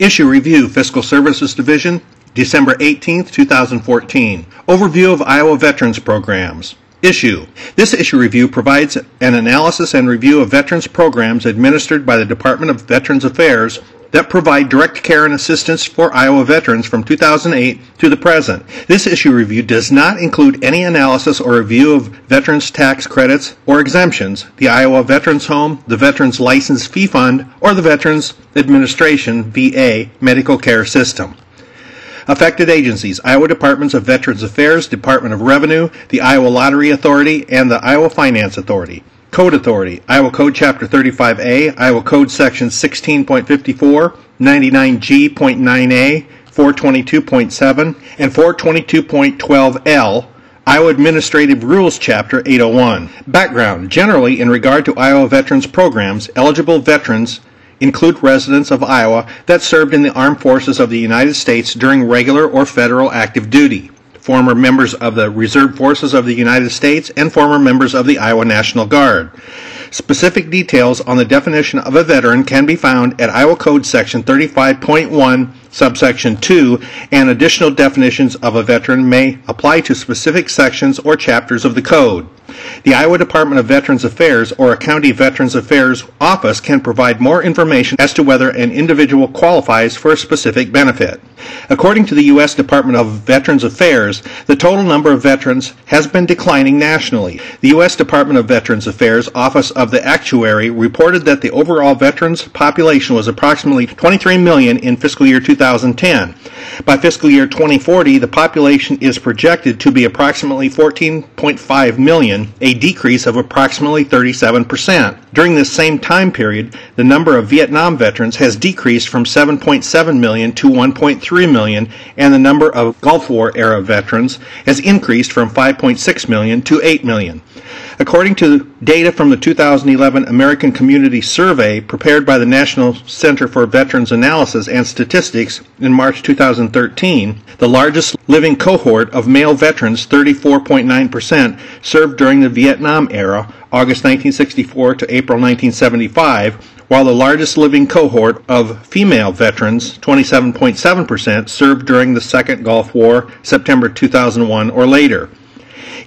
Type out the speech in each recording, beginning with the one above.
Issue Review Fiscal Services Division, December 18, 2014. Overview of Iowa Veterans Programs. Issue. This issue review provides an analysis and review of veterans programs administered by the Department of Veterans Affairs that provide direct care and assistance for Iowa veterans from 2008 to the present. This issue review does not include any analysis or review of veterans tax credits or exemptions, the Iowa Veterans Home, the Veterans License Fee Fund, or the Veterans Administration VA medical care system. Affected agencies Iowa Departments of Veterans Affairs, Department of Revenue, the Iowa Lottery Authority, and the Iowa Finance Authority. Code Authority, Iowa Code Chapter 35A, Iowa Code Section 16.54, 99G.9A, 422.7, and 422.12L, Iowa Administrative Rules Chapter 801. Background. Generally, in regard to Iowa veterans programs, eligible veterans include residents of Iowa that served in the armed forces of the United States during regular or federal active duty, former members of the Reserve Forces of the United States, and former members of the Iowa National Guard. Specific details on the definition of a veteran can be found at Iowa Code Section 35.1, subsection 2, and additional definitions of a veteran may apply to specific sections or chapters of the code. The Iowa Department of Veterans Affairs or a county Veterans Affairs office can provide more information as to whether an individual qualifies for a specific benefit. According to the U.S. Department of Veterans Affairs, the total number of veterans has been declining nationally. The U.S. Department of Veterans Affairs Office of the Actuary reported that the overall veterans population was approximately 23 million in fiscal year 2010. By fiscal year 2040, the population is projected to be approximately 14.5 million, a decrease of approximately 37%. During this same time period, the number of Vietnam veterans has decreased from 7.7 million to 1.3 million, and the number of Gulf War era veterans has increased from 5.6 million to 8 million. According to data from the 2011 American Community Survey prepared by the National Center for Veterans Analysis and Statistics in March 2013, the largest living cohort of male veterans, 34.9%, served during the Vietnam era, August 1964 to April 1975, while the largest living cohort of female veterans, 27.7%, served during the Second Gulf War, September 2001 or later.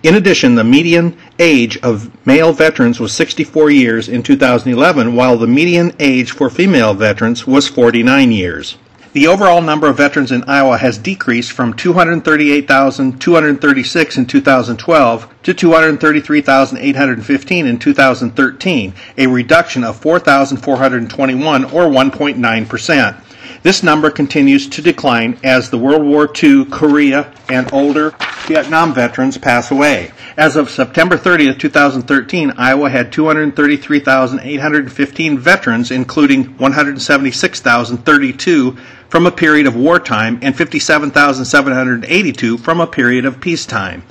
In addition, the median age of male veterans was 64 years in 2011, while the median age for female veterans was 49 years. The overall number of veterans in Iowa has decreased from 238,236 in 2012 to 233,815 in 2013, a reduction of 4,421 or 1.9%. This number continues to decline as the World War II, Korea, and older Vietnam veterans pass away. As of September 30th, 2013, Iowa had 233,815 veterans, including 176,032 from a period of wartime and 57,782 from a period of peacetime.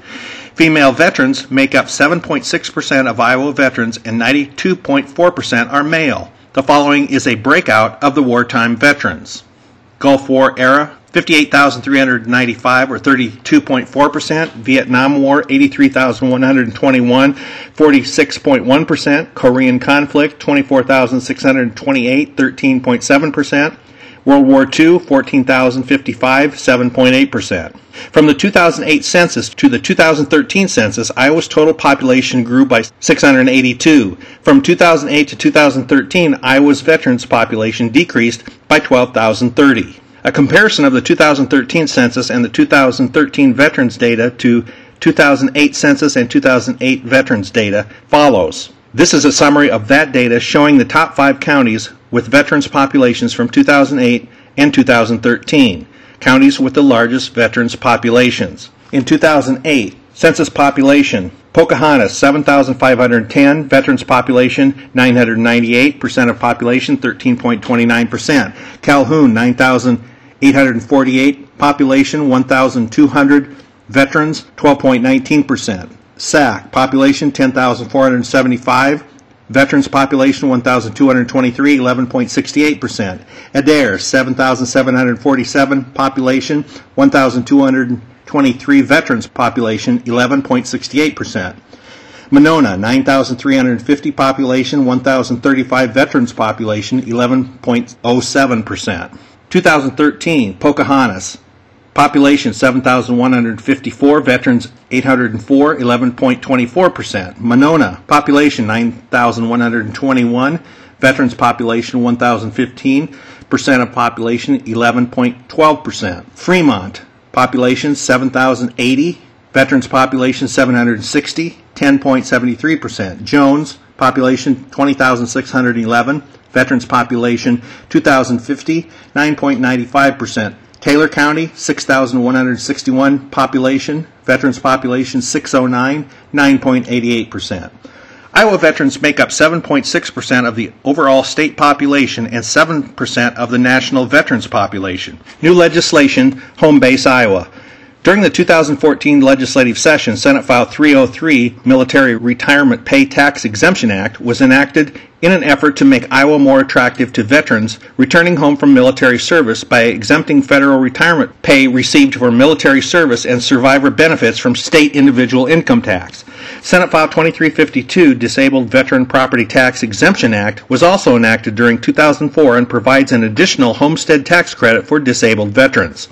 Female veterans make up 7.6% of Iowa veterans and 92.4% are male. The following is a breakout of the wartime veterans. Gulf War era 58,395 or 32.4%. Vietnam War 83,121, 46.1%. Korean conflict 24,628, 13.7%. World War II, 14,055, 7.8%. From the 2008 census to the 2013 census, Iowa's total population grew by 682. From 2008 to 2013, Iowa's veterans population decreased by 12,030. A comparison of the 2013 census and the 2013 veterans data to 2008 census and 2008 veterans data follows. This is a summary of that data showing the top five counties with veterans populations from 2008 and 2013, counties with the largest veterans populations. In 2008, census population Pocahontas 7,510, veterans population 998, percent of population 13.29%. Calhoun 9,848, population 1,200, veterans 12.19%. Sac, population 10,475, veterans population 1,223, 11.68%. Adair, 7,747, population 1,223, veterans population 11.68%. Monona, 9,350 population, 1,035 veterans population, 11.07%. 2013, Pocahontas. Population 7,154, veterans 804, 11.24%. Monona, population 9,121, veterans population 1,015, percent of population 11.12%. Fremont, population 7,080, veterans population 760, 10.73%. Jones, population 20,611, veterans population 2,050, 9.95%. Taylor County, 6,161 population, veterans population 609, 9.88%. Iowa veterans make up 7.6% of the overall state population and 7% of the national veterans population. New legislation, Home Base Iowa. During the 2014 legislative session, Senate File 303, Military Retirement Pay Tax Exemption Act, was enacted in an effort to make Iowa more attractive to veterans returning home from military service by exempting federal retirement pay received for military service and survivor benefits from state individual income tax. Senate File 2352, Disabled Veteran Property Tax Exemption Act, was also enacted during 2004 and provides an additional homestead tax credit for disabled veterans.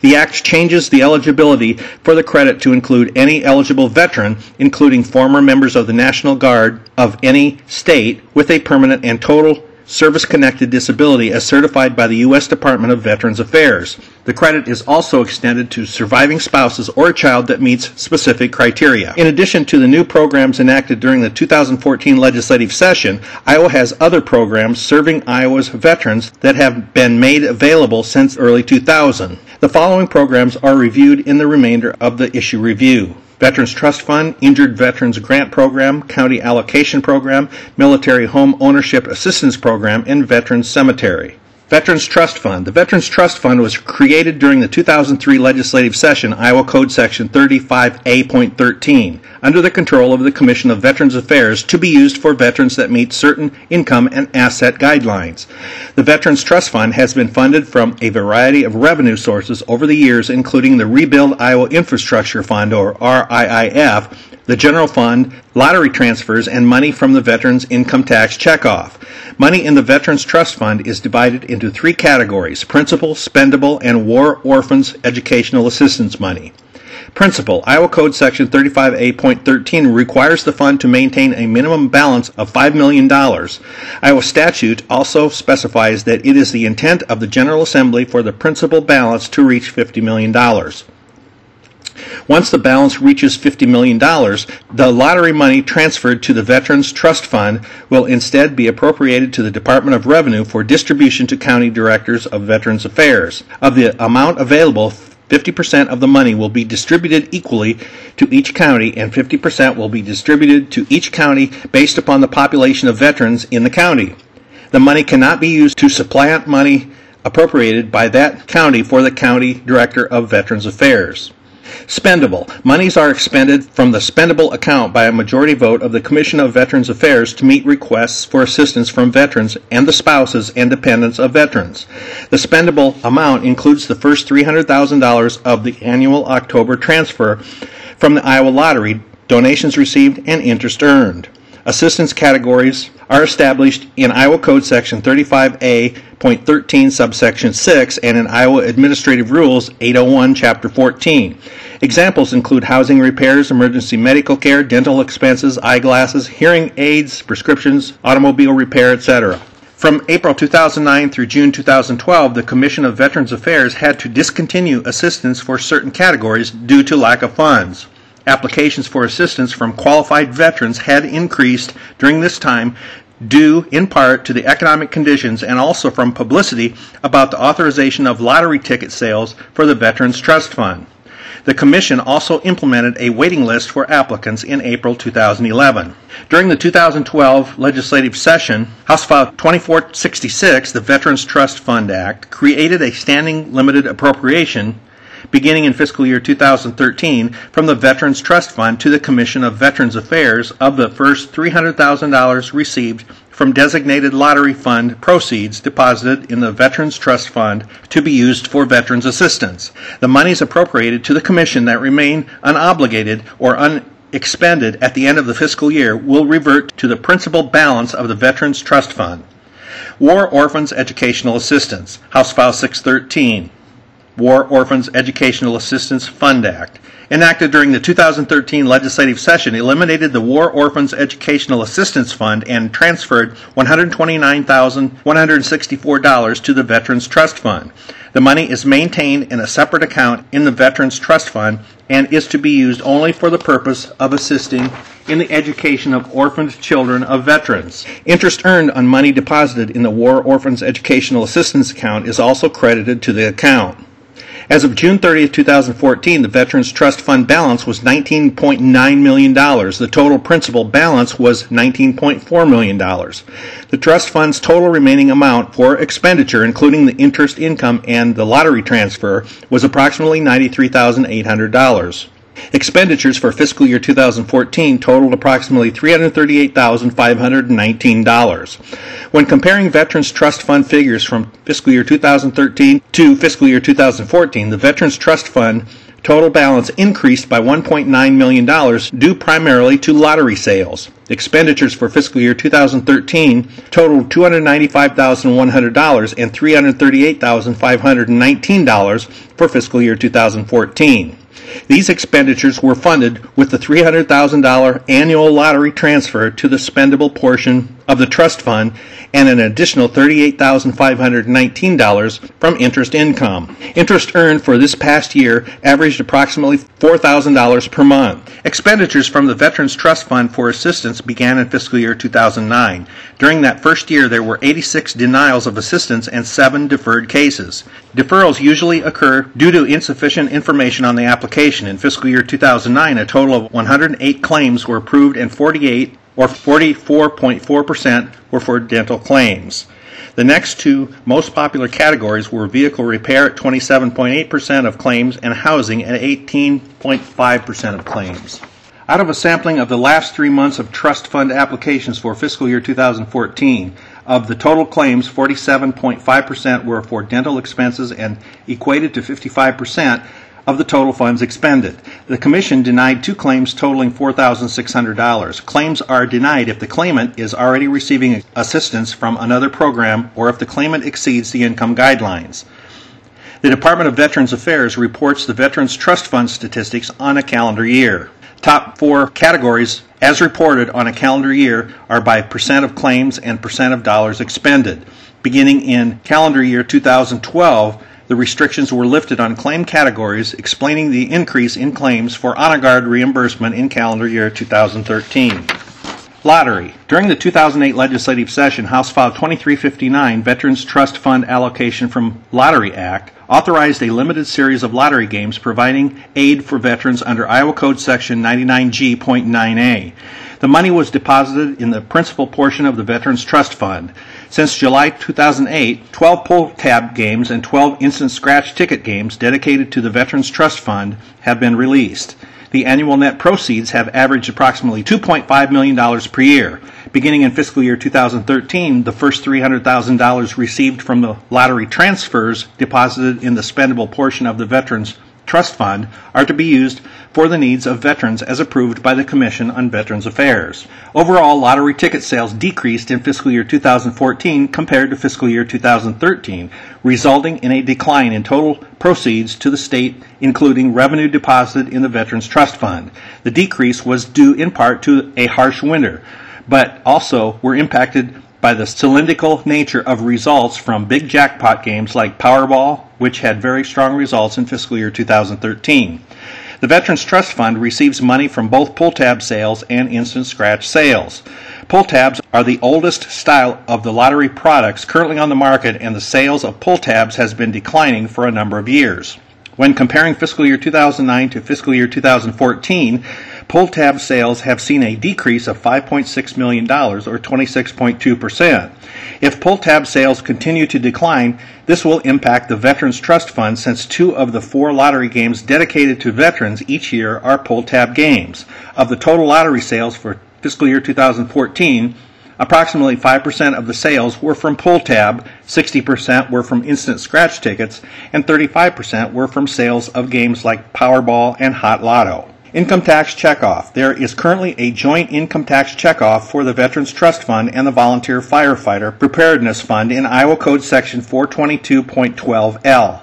The Act changes the eligibility for the credit to include any eligible veteran, including former members of the National Guard of any state with a permanent and total service connected disability as certified by the U.S. Department of Veterans Affairs. The credit is also extended to surviving spouses or a child that meets specific criteria. In addition to the new programs enacted during the 2014 legislative session, Iowa has other programs serving Iowa's veterans that have been made available since early 2000. The following programs are reviewed in the remainder of the issue review. Veterans Trust Fund, Injured Veterans Grant Program, County Allocation Program, Military Home Ownership Assistance Program, and Veterans Cemetery. Veterans Trust Fund. The Veterans Trust Fund was created during the 2003 legislative session, Iowa Code Section 35A.13, under the control of the Commission of Veterans Affairs to be used for veterans that meet certain income and asset guidelines. The Veterans Trust Fund has been funded from a variety of revenue sources over the years, including the Rebuild Iowa Infrastructure Fund, or RIIF, the general fund, lottery transfers, and money from the Veterans Income Tax Checkoff. Money in the Veterans Trust Fund is divided into three categories principal, spendable, and War Orphans Educational Assistance money. Principal, Iowa Code Section 35A.13 requires the fund to maintain a minimum balance of $5 million. Iowa statute also specifies that it is the intent of the General Assembly for the principal balance to reach $50 million. Once the balance reaches $50 million, the lottery money transferred to the Veterans Trust Fund will instead be appropriated to the Department of Revenue for distribution to county directors of Veterans Affairs. Of the amount available, 50% of the money will be distributed equally to each county, and 50% will be distributed to each county based upon the population of veterans in the county. The money cannot be used to supplant money appropriated by that county for the county director of Veterans Affairs. Spendable. Monies are expended from the spendable account by a majority vote of the Commission of Veterans Affairs to meet requests for assistance from veterans and the spouses and dependents of veterans. The spendable amount includes the first $300,000 of the annual October transfer from the Iowa Lottery, donations received, and interest earned. Assistance categories are established in Iowa Code Section 35A.13 subsection 6 and in Iowa Administrative Rules 801 Chapter 14. Examples include housing repairs, emergency medical care, dental expenses, eyeglasses, hearing aids, prescriptions, automobile repair, etc. From April 2009 through June 2012, the Commission of Veterans Affairs had to discontinue assistance for certain categories due to lack of funds. Applications for assistance from qualified veterans had increased during this time due in part to the economic conditions and also from publicity about the authorization of lottery ticket sales for the Veterans Trust Fund. The Commission also implemented a waiting list for applicants in April 2011. During the 2012 legislative session, House File 2466, the Veterans Trust Fund Act, created a standing limited appropriation beginning in fiscal year 2013 from the Veterans Trust Fund to the Commission of Veterans Affairs of the first $300,000 received from designated lottery fund proceeds deposited in the Veterans Trust Fund to be used for veterans assistance. The monies appropriated to the Commission that remain unobligated or unexpended at the end of the fiscal year will revert to the principal balance of the Veterans Trust Fund. War Orphans Educational Assistance, House File 613. War Orphans Educational Assistance Fund Act, enacted during the 2013 legislative session, eliminated the War Orphans Educational Assistance Fund and transferred $129,164 to the Veterans Trust Fund. The money is maintained in a separate account in the Veterans Trust Fund and is to be used only for the purpose of assisting in the education of orphaned children of veterans. Interest earned on money deposited in the War Orphans Educational Assistance account is also credited to the account. As of June 30, 2014, the Veterans Trust Fund balance was $19.9 million. The total principal balance was $19.4 million. The trust fund's total remaining amount for expenditure, including the interest income and the lottery transfer, was approximately $93,800. Expenditures for fiscal year 2014 totaled approximately $338,519. When comparing Veterans Trust Fund figures from fiscal year 2013 to fiscal year 2014, the Veterans Trust Fund total balance increased by $1.9 million due primarily to lottery sales. Expenditures for fiscal year 2013 totaled $295,100 and $338,519 for fiscal year 2014. These expenditures were funded with the $300,000 annual lottery transfer to the spendable portion of the trust fund and an additional $38,519 from interest income. Interest earned for this past year averaged approximately $4,000 per month. Expenditures from the Veterans Trust Fund for assistance began in fiscal year 2009. During that first year, there were 86 denials of assistance and 7 deferred cases. Deferrals usually occur due to insufficient information on the application. In fiscal year 2009, a total of 108 claims were approved and 48 or 44.4% were for dental claims. The next two most popular categories were vehicle repair at 27.8% of claims and housing at 18.5% of claims. Out of a sampling of the last three months of trust fund applications for fiscal year 2014, of the total claims, 47.5% were for dental expenses and equated to 55% of the total funds expended. The Commission denied two claims totaling $4,600. Claims are denied if the claimant is already receiving assistance from another program or if the claimant exceeds the income guidelines. The Department of Veterans Affairs reports the Veterans Trust Fund statistics on a calendar year. Top four categories, as reported on a calendar year, are by percent of claims and percent of dollars expended. Beginning in calendar year 2012, the restrictions were lifted on claim categories, explaining the increase in claims for honor guard reimbursement in calendar year 2013. Lottery. During the 2008 legislative session, House File 2359, Veterans Trust Fund Allocation from Lottery Act, authorized a limited series of lottery games providing aid for veterans under Iowa Code Section 99G.9A. The money was deposited in the principal portion of the Veterans Trust Fund. Since July 2008, 12 pull tab games and 12 instant scratch ticket games dedicated to the Veterans Trust Fund have been released. The annual net proceeds have averaged approximately $2.5 million per year. Beginning in fiscal year 2013, the first $300,000 received from the lottery transfers deposited in the spendable portion of the Veterans Trust Fund are to be used for the needs of veterans as approved by the Commission on Veterans Affairs. Overall, lottery ticket sales decreased in fiscal year 2014 compared to fiscal year 2013, resulting in a decline in total proceeds to the state, including revenue deposited in the Veterans Trust Fund. The decrease was due in part to a harsh winter, but also were impacted by the cylindrical nature of results from big jackpot games like Powerball, which had very strong results in fiscal year 2013. The Veterans Trust Fund receives money from both pull tab sales and instant scratch sales. Pull tabs are the oldest style of the lottery products currently on the market, and the sales of pull tabs has been declining for a number of years. When comparing fiscal year 2009 to fiscal year 2014, pull tab sales have seen a decrease of $5.6 million or 26.2%. If pull tab sales continue to decline, this will impact the Veterans Trust Fund since two of the four lottery games dedicated to veterans each year are pull tab games. Of the total lottery sales for fiscal year 2014, Approximately 5% of the sales were from pull tab, 60% were from instant scratch tickets, and 35% were from sales of games like Powerball and Hot Lotto. Income tax checkoff. There is currently a joint income tax checkoff for the Veterans Trust Fund and the Volunteer Firefighter Preparedness Fund in Iowa Code Section 422.12L.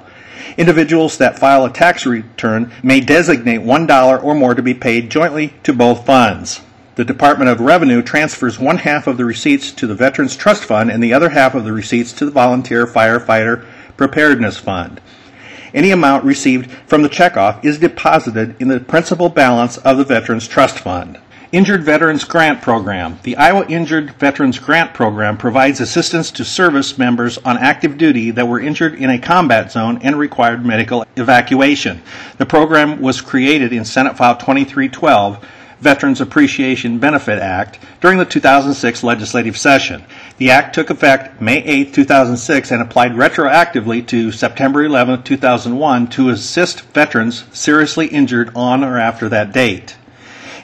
Individuals that file a tax return may designate $1 or more to be paid jointly to both funds. The Department of Revenue transfers one half of the receipts to the Veterans Trust Fund and the other half of the receipts to the Volunteer Firefighter Preparedness Fund. Any amount received from the checkoff is deposited in the principal balance of the Veterans Trust Fund. Injured Veterans Grant Program. The Iowa Injured Veterans Grant Program provides assistance to service members on active duty that were injured in a combat zone and required medical evacuation. The program was created in Senate File 2312 Veterans Appreciation Benefit Act during the 2006 legislative session. The act took effect May 8, 2006 and applied retroactively to September 11, 2001 to assist veterans seriously injured on or after that date.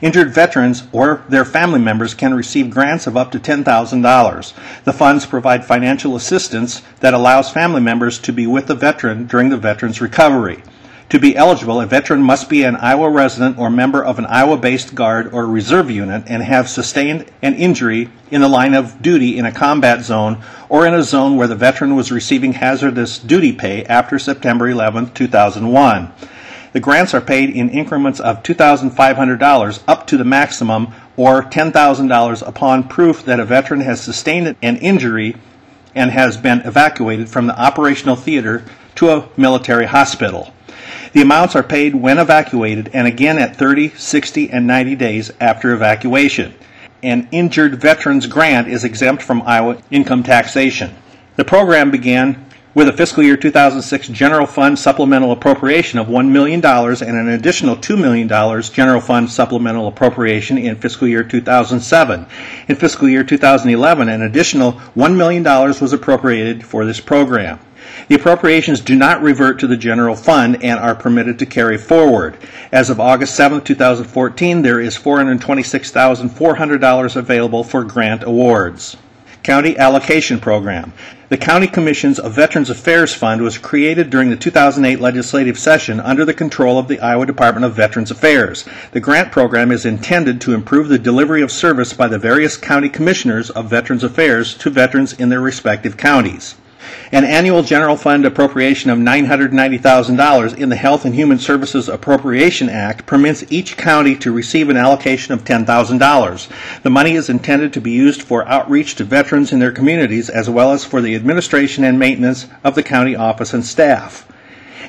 Injured veterans or their family members can receive grants of up to $10,000. The funds provide financial assistance that allows family members to be with the veteran during the veteran's recovery. To be eligible, a veteran must be an Iowa resident or member of an Iowa based Guard or Reserve unit and have sustained an injury in the line of duty in a combat zone or in a zone where the veteran was receiving hazardous duty pay after September 11, 2001. The grants are paid in increments of $2,500 up to the maximum or $10,000 upon proof that a veteran has sustained an injury and has been evacuated from the operational theater to a military hospital. The amounts are paid when evacuated and again at 30, 60, and 90 days after evacuation. An injured veteran's grant is exempt from Iowa income taxation. The program began with a fiscal year 2006 general fund supplemental appropriation of $1 million and an additional $2 million general fund supplemental appropriation in fiscal year 2007. In fiscal year 2011, an additional $1 million was appropriated for this program. The appropriations do not revert to the general fund and are permitted to carry forward. As of August 7, 2014, there is $426,400 available for grant awards. County Allocation Program. The County Commissions Veterans Affairs Fund was created during the 2008 legislative session under the control of the Iowa Department of Veterans Affairs. The grant program is intended to improve the delivery of service by the various county commissioners of Veterans Affairs to veterans in their respective counties. An annual general fund appropriation of $990,000 in the Health and Human Services Appropriation Act permits each county to receive an allocation of $10,000. The money is intended to be used for outreach to veterans in their communities as well as for the administration and maintenance of the county office and staff.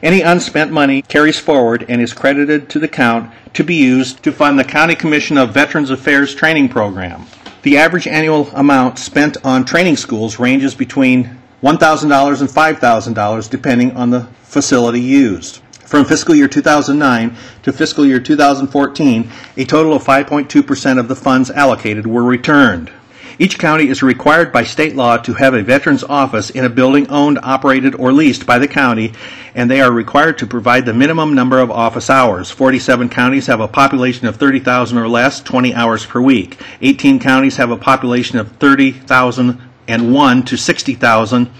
Any unspent money carries forward and is credited to the count to be used to fund the County Commission of Veterans Affairs training program. The average annual amount spent on training schools ranges between $1,000 and $5,000 depending on the facility used. From fiscal year 2009 to fiscal year 2014, a total of 5.2% of the funds allocated were returned. Each county is required by state law to have a veterans office in a building owned, operated, or leased by the county, and they are required to provide the minimum number of office hours. 47 counties have a population of 30,000 or less, 20 hours per week. 18 counties have a population of 30,000 and 1 to 60,000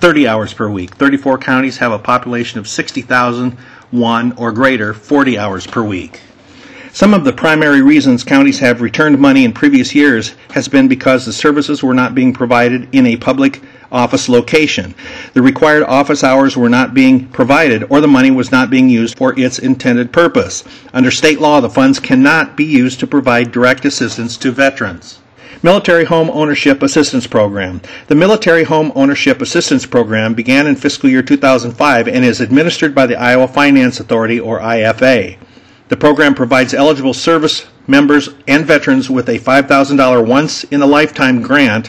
30 hours per week. 34 counties have a population of 60,000, 1 or greater 40 hours per week. Some of the primary reasons counties have returned money in previous years has been because the services were not being provided in a public office location. The required office hours were not being provided or the money was not being used for its intended purpose. Under state law, the funds cannot be used to provide direct assistance to veterans. Military Home Ownership Assistance Program. The Military Home Ownership Assistance Program began in fiscal year 2005 and is administered by the Iowa Finance Authority, or IFA. The program provides eligible service members and veterans with a $5,000 once in a lifetime grant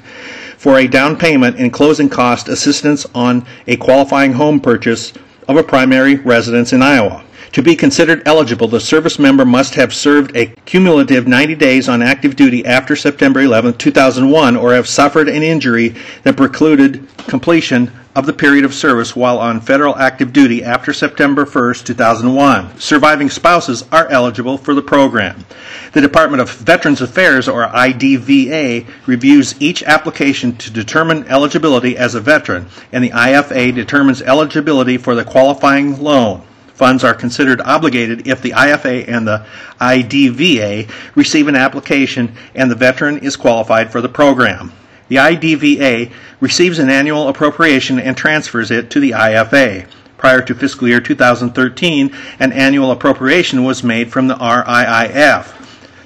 for a down payment and closing cost assistance on a qualifying home purchase of a primary residence in Iowa. To be considered eligible, the service member must have served a cumulative 90 days on active duty after September 11, 2001, or have suffered an injury that precluded completion of the period of service while on federal active duty after September 1, 2001. Surviving spouses are eligible for the program. The Department of Veterans Affairs, or IDVA, reviews each application to determine eligibility as a veteran, and the IFA determines eligibility for the qualifying loan. Funds are considered obligated if the IFA and the IDVA receive an application and the veteran is qualified for the program. The IDVA receives an annual appropriation and transfers it to the IFA. Prior to fiscal year 2013, an annual appropriation was made from the RIIF.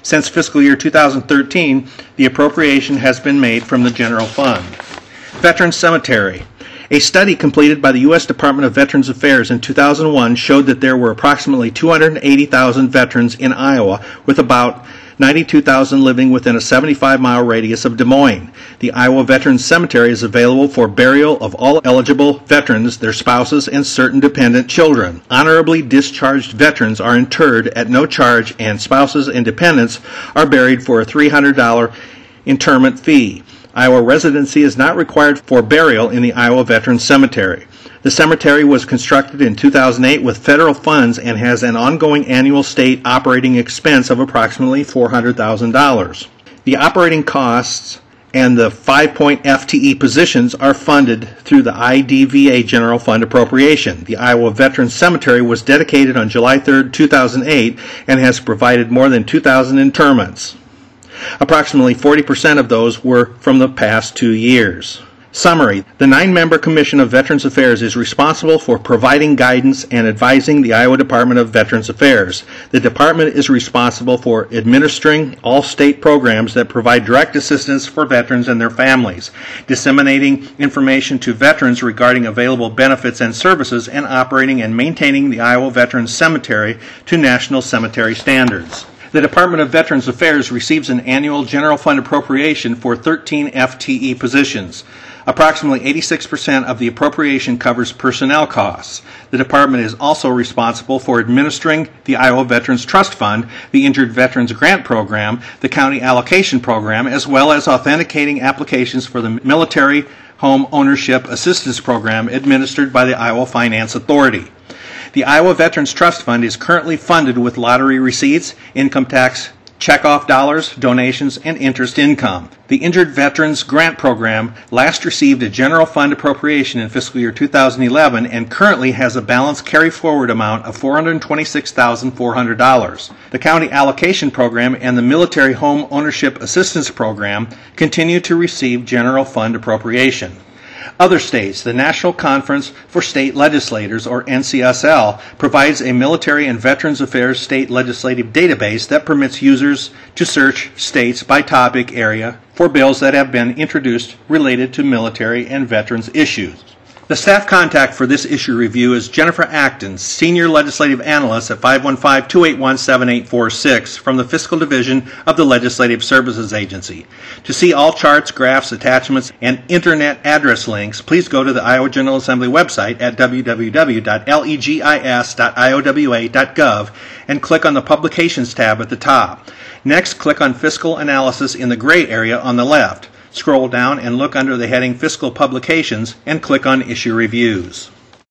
Since fiscal year 2013, the appropriation has been made from the general fund. Veterans Cemetery. A study completed by the U.S. Department of Veterans Affairs in 2001 showed that there were approximately 280,000 veterans in Iowa, with about 92,000 living within a 75 mile radius of Des Moines. The Iowa Veterans Cemetery is available for burial of all eligible veterans, their spouses, and certain dependent children. Honorably discharged veterans are interred at no charge, and spouses and dependents are buried for a $300 interment fee. Iowa residency is not required for burial in the Iowa Veterans Cemetery. The cemetery was constructed in 2008 with federal funds and has an ongoing annual state operating expense of approximately $400,000. The operating costs and the five point FTE positions are funded through the IDVA General Fund appropriation. The Iowa Veterans Cemetery was dedicated on July 3, 2008, and has provided more than 2,000 interments. Approximately 40% of those were from the past two years. Summary The nine member Commission of Veterans Affairs is responsible for providing guidance and advising the Iowa Department of Veterans Affairs. The department is responsible for administering all state programs that provide direct assistance for veterans and their families, disseminating information to veterans regarding available benefits and services, and operating and maintaining the Iowa Veterans Cemetery to national cemetery standards. The Department of Veterans Affairs receives an annual general fund appropriation for 13 FTE positions. Approximately 86% of the appropriation covers personnel costs. The department is also responsible for administering the Iowa Veterans Trust Fund, the Injured Veterans Grant Program, the County Allocation Program, as well as authenticating applications for the Military Home Ownership Assistance Program administered by the Iowa Finance Authority. The Iowa Veterans Trust Fund is currently funded with lottery receipts, income tax checkoff dollars, donations, and interest income. The Injured Veterans Grant Program last received a general fund appropriation in fiscal year 2011 and currently has a balance carry forward amount of $426,400. The County Allocation Program and the Military Home Ownership Assistance Program continue to receive general fund appropriation. Other states, the National Conference for State Legislators, or NCSL, provides a military and veterans affairs state legislative database that permits users to search states by topic area for bills that have been introduced related to military and veterans issues. The staff contact for this issue review is Jennifer Acton, Senior Legislative Analyst at 515-281-7846 from the Fiscal Division of the Legislative Services Agency. To see all charts, graphs, attachments, and internet address links, please go to the Iowa General Assembly website at www.legis.iowa.gov and click on the Publications tab at the top. Next, click on Fiscal Analysis in the gray area on the left. Scroll down and look under the heading Fiscal Publications and click on Issue Reviews.